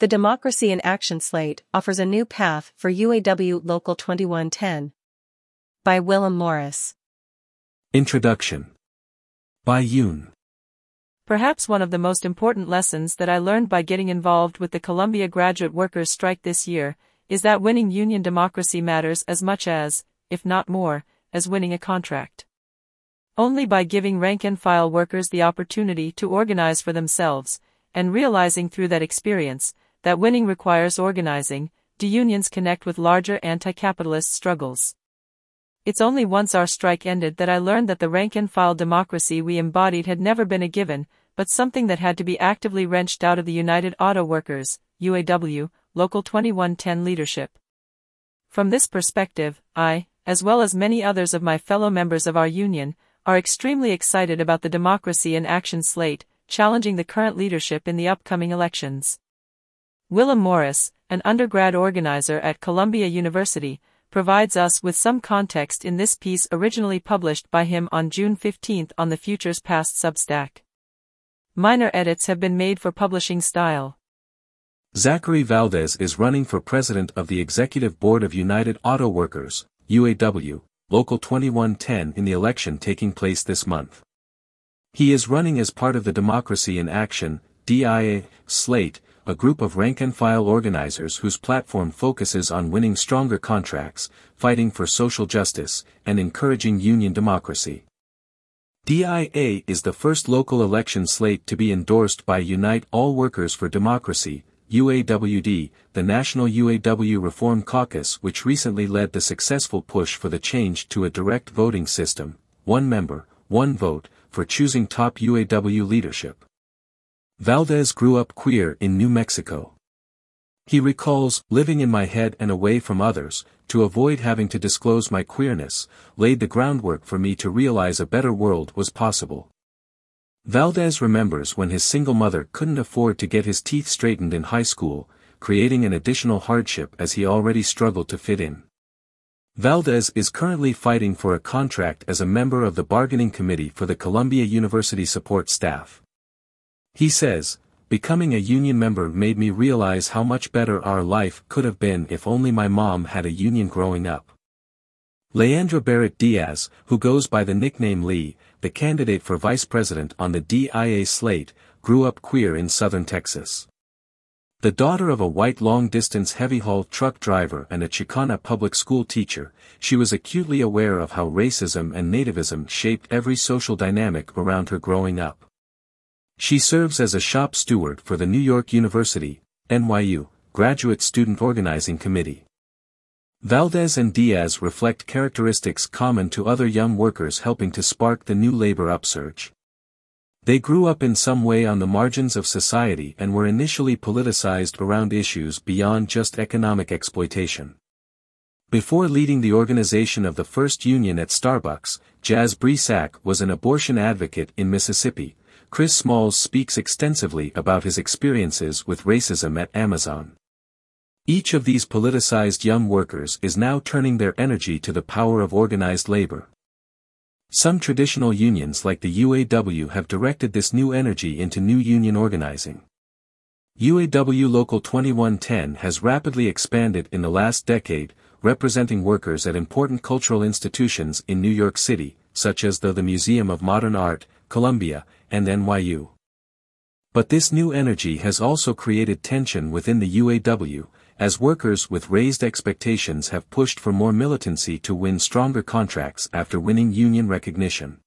The Democracy in Action slate offers a new path for UAW Local 2110. By Willem Morris. Introduction. By Yoon. Perhaps one of the most important lessons that I learned by getting involved with the Columbia graduate workers' strike this year is that winning union democracy matters as much as, if not more, as winning a contract. Only by giving rank and file workers the opportunity to organize for themselves, and realizing through that experience, that winning requires organizing, do unions connect with larger anti-capitalist struggles. It's only once our strike ended that I learned that the rank and file democracy we embodied had never been a given, but something that had to be actively wrenched out of the United Auto Workers, UAW, Local 2110 leadership. From this perspective, I, as well as many others of my fellow members of our union, are extremely excited about the Democracy in Action slate, challenging the current leadership in the upcoming elections. Willem Morris, an undergrad organizer at Columbia University, provides us with some context in this piece originally published by him on June 15 on the Futures Past Substack. Minor edits have been made for publishing style. Zachary Valdez is running for president of the Executive Board of United Auto Workers, UAW, Local 2110 in the election taking place this month. He is running as part of the Democracy in Action, DIA, slate, a group of rank-and-file organizers whose platform focuses on winning stronger contracts, fighting for social justice, and encouraging union democracy. DIA is the first local election slate to be endorsed by Unite All Workers for Democracy, UAWD, the National UAW Reform Caucus which recently led the successful push for the change to a direct voting system, one member, one vote, for choosing top UAW leadership. Valdez grew up queer in New Mexico. He recalls, living in my head and away from others, to avoid having to disclose my queerness, laid the groundwork for me to realize a better world was possible. Valdez remembers when his single mother couldn't afford to get his teeth straightened in high school, creating an additional hardship as he already struggled to fit in. Valdez is currently fighting for a contract as a member of the bargaining committee for the Columbia University support staff. He says, becoming a union member made me realize how much better our life could have been if only my mom had a union growing up. Leandra Barrett Diaz, who goes by the nickname Lee, the candidate for vice president on the DIA slate, grew up queer in southern Texas. The daughter of a white long-distance heavy-haul truck driver and a Chicana public school teacher, she was acutely aware of how racism and nativism shaped every social dynamic around her growing up. She serves as a shop steward for the New York University, NYU, Graduate Student Organizing Committee. Valdez and Diaz reflect characteristics common to other young workers helping to spark the new labor upsurge. They grew up in some way on the margins of society and were initially politicized around issues beyond just economic exploitation. Before leading the organization of the first union at Starbucks, Jaz Brisack was an abortion advocate in Mississippi, Chris Smalls speaks extensively about his experiences with racism at Amazon. Each of these politicized young workers is now turning their energy to the power of organized labor. Some traditional unions like the UAW have directed this new energy into new union organizing. UAW Local 2110 has rapidly expanded in the last decade, representing workers at important cultural institutions in New York City, such as the, the Museum of Modern Art, Columbia, and NYU. But this new energy has also created tension within the UAW, as workers with raised expectations have pushed for more militancy to win stronger contracts after winning union recognition.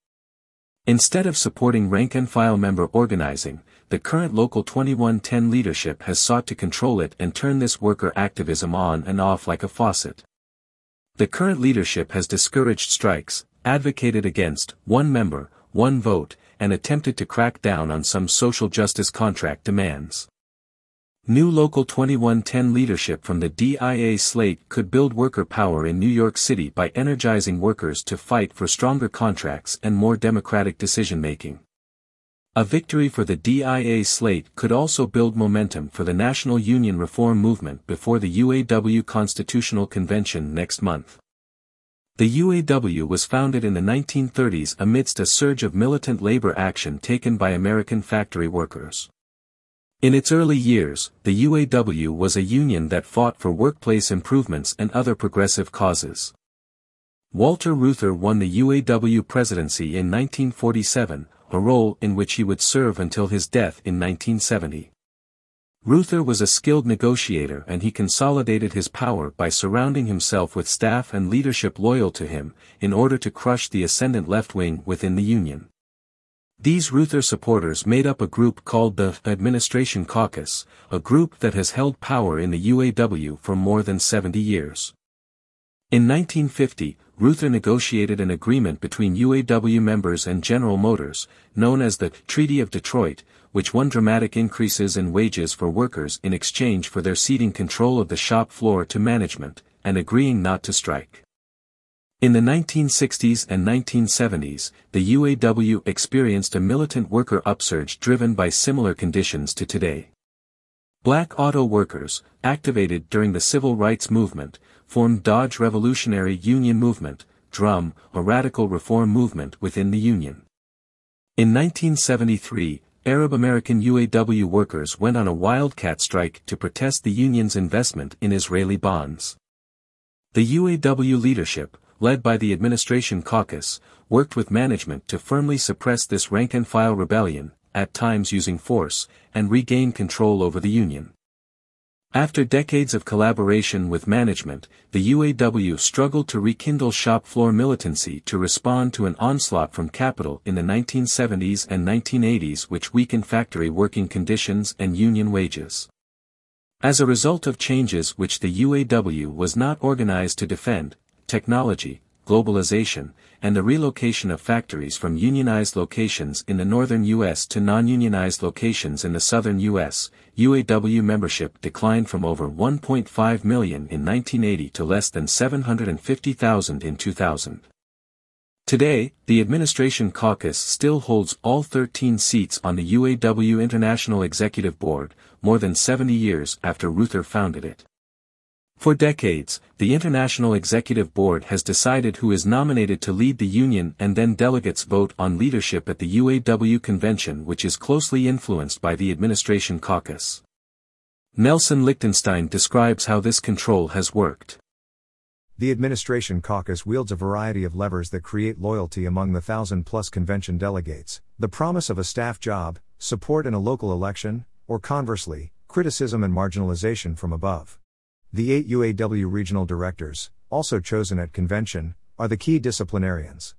Instead of supporting rank-and-file member organizing, the current Local 2110 leadership has sought to control it and turn this worker activism on and off like a faucet. The current leadership has discouraged strikes, advocated against one member, one vote, and attempted to crack down on some social justice contract demands. New Local 2110 leadership from the DIA slate could build worker power in New York City by energizing workers to fight for stronger contracts and more democratic decision-making. A victory for the DIA slate could also build momentum for the national union reform movement before the UAW Constitutional Convention next month. The UAW was founded in the 1930s amidst a surge of militant labor action taken by American factory workers. In its early years, the UAW was a union that fought for workplace improvements and other progressive causes. Walter Reuther won the UAW presidency in 1947, a role in which he would serve until his death in 1970. Reuther was a skilled negotiator and he consolidated his power by surrounding himself with staff and leadership loyal to him, in order to crush the ascendant left wing within the Union. These Reuther supporters made up a group called the Administration Caucus, a group that has held power in the UAW for more than 70 years. In 1950, Reuther negotiated an agreement between UAW members and General Motors, known as the Treaty of Detroit, which won dramatic increases in wages for workers in exchange for their ceding control of the shop floor to management, and agreeing not to strike. In the 1960s and 1970s, the UAW experienced a militant worker upsurge driven by similar conditions to today. Black auto workers, activated during the civil rights movement, formed Dodge Revolutionary Union Movement, DRUM, a radical reform movement within the Union. In 1973, Arab American UAW workers went on a wildcat strike to protest the union's investment in Israeli bonds. The UAW leadership, led by the Administration Caucus, worked with management to firmly suppress this rank-and-file rebellion, at times using force, and regain control over the Union. After decades of collaboration with management, the UAW struggled to rekindle shop floor militancy to respond to an onslaught from capital in the 1970s and 1980s which weakened factory working conditions and union wages. As a result of changes which the UAW was not organized to defend, technology, globalization, and the relocation of factories from unionized locations in the northern U.S. to non-unionized locations in the southern U.S., UAW membership declined from over 1.5 million in 1980 to less than 750,000 in 2000. Today, the Administration Caucus still holds all 13 seats on the UAW International Executive Board, more than 70 years after Reuther founded it. For decades, the International Executive Board has decided who is nominated to lead the union and then delegates vote on leadership at the UAW convention which is closely influenced by the Administration Caucus. Nelson Lichtenstein describes how this control has worked. The Administration Caucus wields a variety of levers that create loyalty among the thousand plus convention delegates, the promise of a staff job, support in a local election, or conversely, criticism and marginalization from above. The eight UAW regional directors, also chosen at convention, are the key disciplinarians.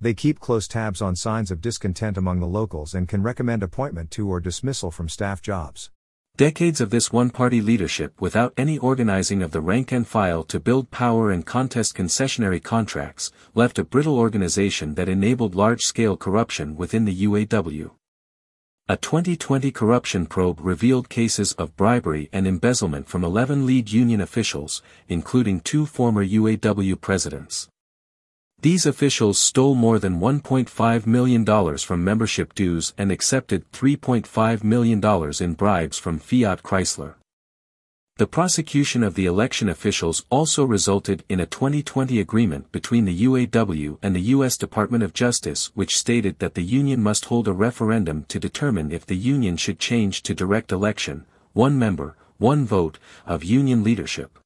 They keep close tabs on signs of discontent among the locals and can recommend appointment to or dismissal from staff jobs. Decades of this one-party leadership without any organizing of the rank and file to build power and contest concessionary contracts, left a brittle organization that enabled large-scale corruption within the UAW. A 2020 corruption probe revealed cases of bribery and embezzlement from 11 lead union officials, including two former UAW presidents. These officials stole more than $1.5 million from membership dues and accepted $3.5 million in bribes from Fiat Chrysler. The prosecution of the election officials also resulted in a 2020 agreement between the UAW and the U.S. Department of Justice which stated that the union must hold a referendum to determine if the union should change to direct election, one member, one vote, of union leadership.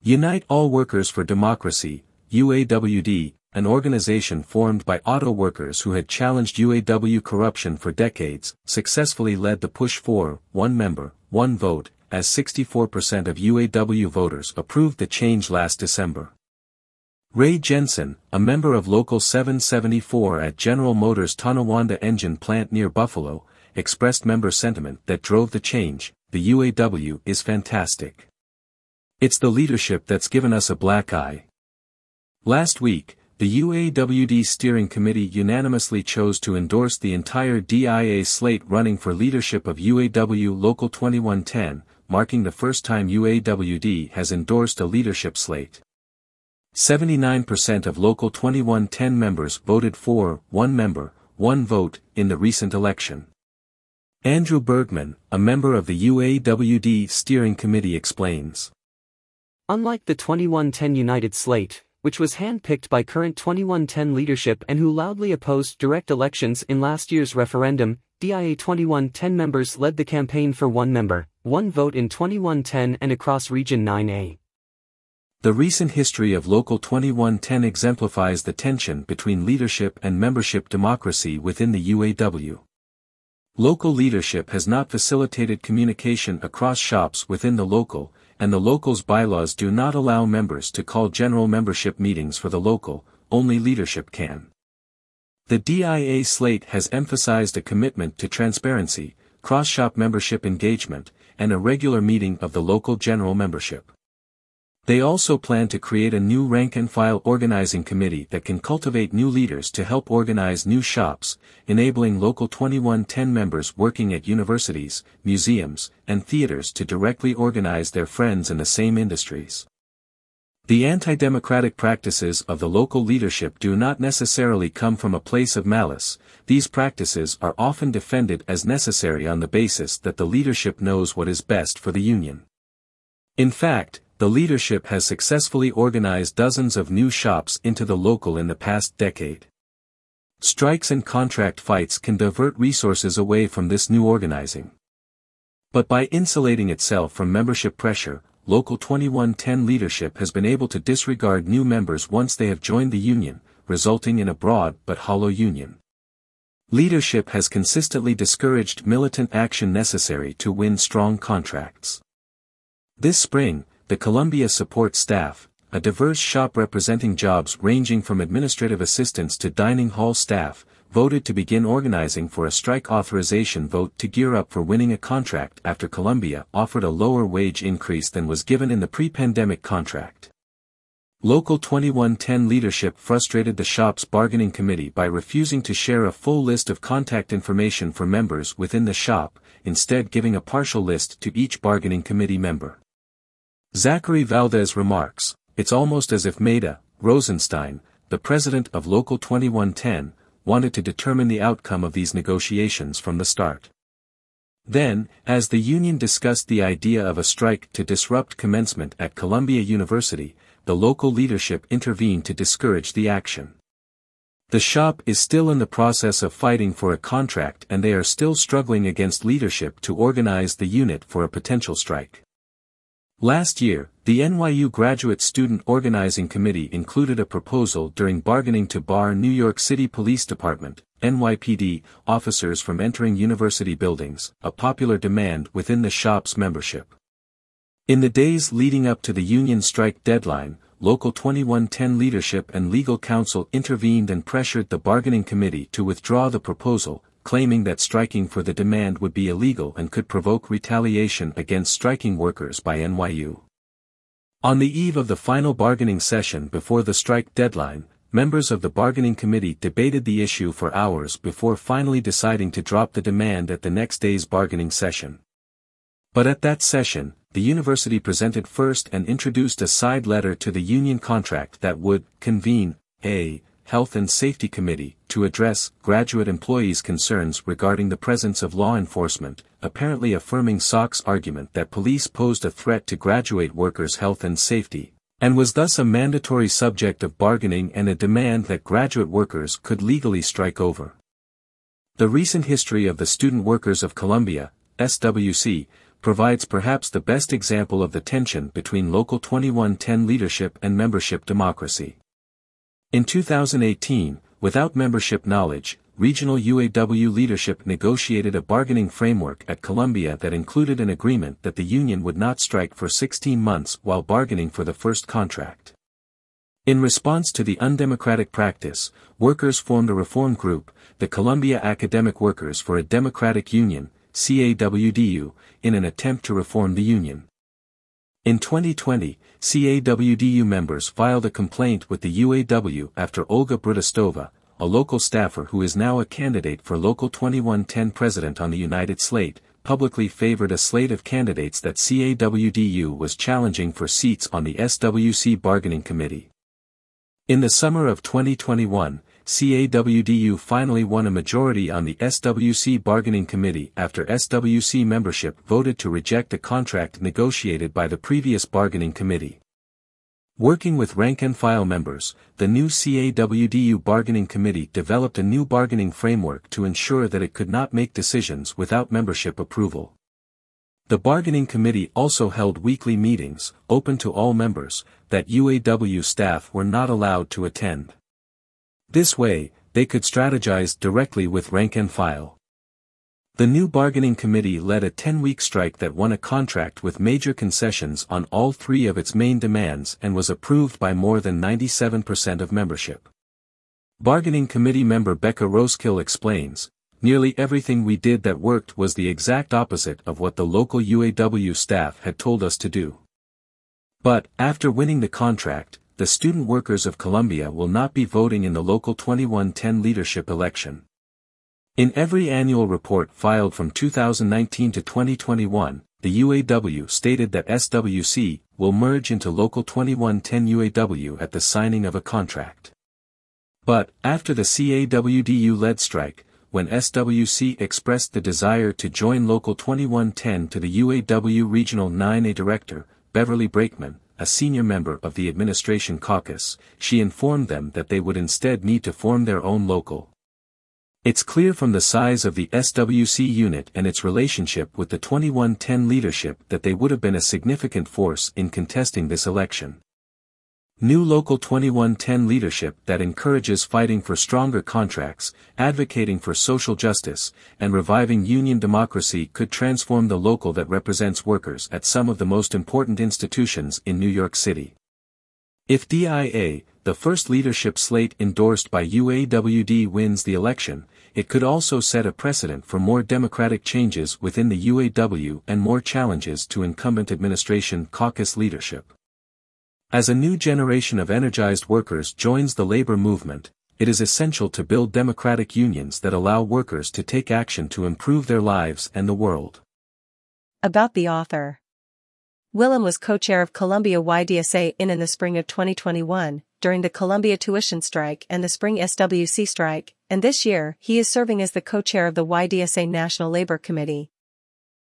Unite All Workers for Democracy, UAWD, an organization formed by auto workers who had challenged UAW corruption for decades, successfully led the push for, one member, one vote, as 64% of UAW voters approved the change last December. Ray Jensen, a member of Local 774 at General Motors Tonawanda engine plant near Buffalo, expressed member sentiment that drove the change, the UAW is fantastic. It's the leadership that's given us a black eye. Last week, the UAWD Steering Committee unanimously chose to endorse the entire DIA slate running for leadership of UAW Local 2110, marking the first time UAWD has endorsed a leadership slate. 79% of Local 2110 members voted for one member, one vote, in the recent election. Andrew Bergman, a member of the UAWD Steering Committee explains. Unlike the 2110 United Slate, which was handpicked by current 2110 leadership and who loudly opposed direct elections in last year's referendum, DIA 2110 members led the campaign for one member, one vote in 2110 and across Region 9A. The recent history of Local 2110 exemplifies the tension between leadership and membership democracy within the UAW. Local leadership has not facilitated communication across shops within the local, and the local's bylaws do not allow members to call general membership meetings for the local, only leadership can. The DIA slate has emphasized a commitment to transparency, cross-shop membership engagement, and a regular meeting of the local general membership. They also plan to create a new rank-and-file organizing committee that can cultivate new leaders to help organize new shops, enabling Local 2110 members working at universities, museums, and theaters to directly organize their friends in the same industries. The anti-democratic practices of the local leadership do not necessarily come from a place of malice, these practices are often defended as necessary on the basis that the leadership knows what is best for the union. In fact, the leadership has successfully organized dozens of new shops into the local in the past decade. Strikes and contract fights can divert resources away from this new organizing. But by insulating itself from membership pressure, Local 2110 leadership has been able to disregard new members once they have joined the union, resulting in a broad but hollow union. Leadership has consistently discouraged militant action necessary to win strong contracts. This spring, the Columbia support staff, a diverse shop representing jobs ranging from administrative assistants to dining hall staff, voted to begin organizing for a strike authorization vote to gear up for winning a contract after Columbia offered a lower wage increase than was given in the pre-pandemic contract. Local 2110 leadership frustrated the shop's bargaining committee by refusing to share a full list of contact information for members within the shop, instead giving a partial list to each bargaining committee member. Zachary Valdez remarks, it's almost as if Maida, Rosenstein, the president of Local 2110, wanted to determine the outcome of these negotiations from the start. Then, as the union discussed the idea of a strike to disrupt commencement at Columbia University, the local leadership intervened to discourage the action. The shop is still in the process of fighting for a contract and they are still struggling against leadership to organize the unit for a potential strike. Last year, the NYU Graduate Student Organizing Committee included a proposal during bargaining to bar New York City Police Department, NYPD, officers from entering university buildings, a popular demand within the shop's membership. In the days leading up to the union strike deadline, Local 2110 leadership and legal counsel intervened and pressured the bargaining committee to withdraw the proposal, claiming that striking for the demand would be illegal and could provoke retaliation against striking workers by NYU. On the eve of the final bargaining session before the strike deadline, members of the bargaining committee debated the issue for hours before finally deciding to drop the demand at the next day's bargaining session. But at that session, the university presented first and introduced a side letter to the union contract that would convene a Health and Safety Committee, to address graduate employees' concerns regarding the presence of law enforcement, apparently affirming SOC's argument that police posed a threat to graduate workers' health and safety, and was thus a mandatory subject of bargaining and a demand that graduate workers could legally strike over. The recent history of the Student Workers of Columbia, SWC, provides perhaps the best example of the tension between Local 2110 leadership and membership democracy. In 2018, without membership knowledge, regional UAW leadership negotiated a bargaining framework at Columbia that included an agreement that the union would not strike for 16 months while bargaining for the first contract. In response to the undemocratic practice, workers formed a reform group, the Columbia Academic Workers for a Democratic Union, CAWDU, in an attempt to reform the union. In 2020, CAWDU members filed a complaint with the UAW after Olga Brudastova, a local staffer who is now a candidate for Local 2110 president on the United Slate, publicly favored a slate of candidates that CAWDU was challenging for seats on the SWC bargaining committee. In the summer of 2021, CAWDU finally won a majority on the SWC bargaining committee after SWC membership voted to reject a contract negotiated by the previous bargaining committee. Working with rank and file members, the new CAWDU bargaining committee developed a new bargaining framework to ensure that it could not make decisions without membership approval. The bargaining committee also held weekly meetings, open to all members, that UAW staff were not allowed to attend. This way, they could strategize directly with rank and file. The new bargaining committee led a 10-week strike that won a contract with major concessions on all three of its main demands and was approved by more than 97% of membership. Bargaining committee member Becca Roskill explains, nearly everything we did that worked was the exact opposite of what the local UAW staff had told us to do. But, after winning the contract, the student workers of Columbia will not be voting in the local 2110 leadership election. In every annual report filed from 2019 to 2021, the UAW stated that SWC will merge into Local 2110 UAW at the signing of a contract. But, after the CAWDU-led strike, when SWC expressed the desire to join Local 2110 to the UAW Regional 9A Director, Beverly Brakeman, a senior member of the Administration Caucus, she informed them that they would instead need to form their own local. It's clear from the size of the SWC unit and its relationship with the 2110 leadership that they would have been a significant force in contesting this election. New Local 2110 leadership that encourages fighting for stronger contracts, advocating for social justice, and reviving union democracy could transform the local that represents workers at some of the most important institutions in New York City. If DIA, the first leadership slate endorsed by UAWD wins the election, it could also set a precedent for more democratic changes within the UAW and more challenges to incumbent administration caucus leadership. As a new generation of energized workers joins the labor movement, it is essential to build democratic unions that allow workers to take action to improve their lives and the world. About the author Willem was co-chair of Columbia YDSA in in the spring of 2021, during the Columbia tuition strike and the spring SWC strike, and this year he is serving as the co-chair of the YDSA National Labor Committee.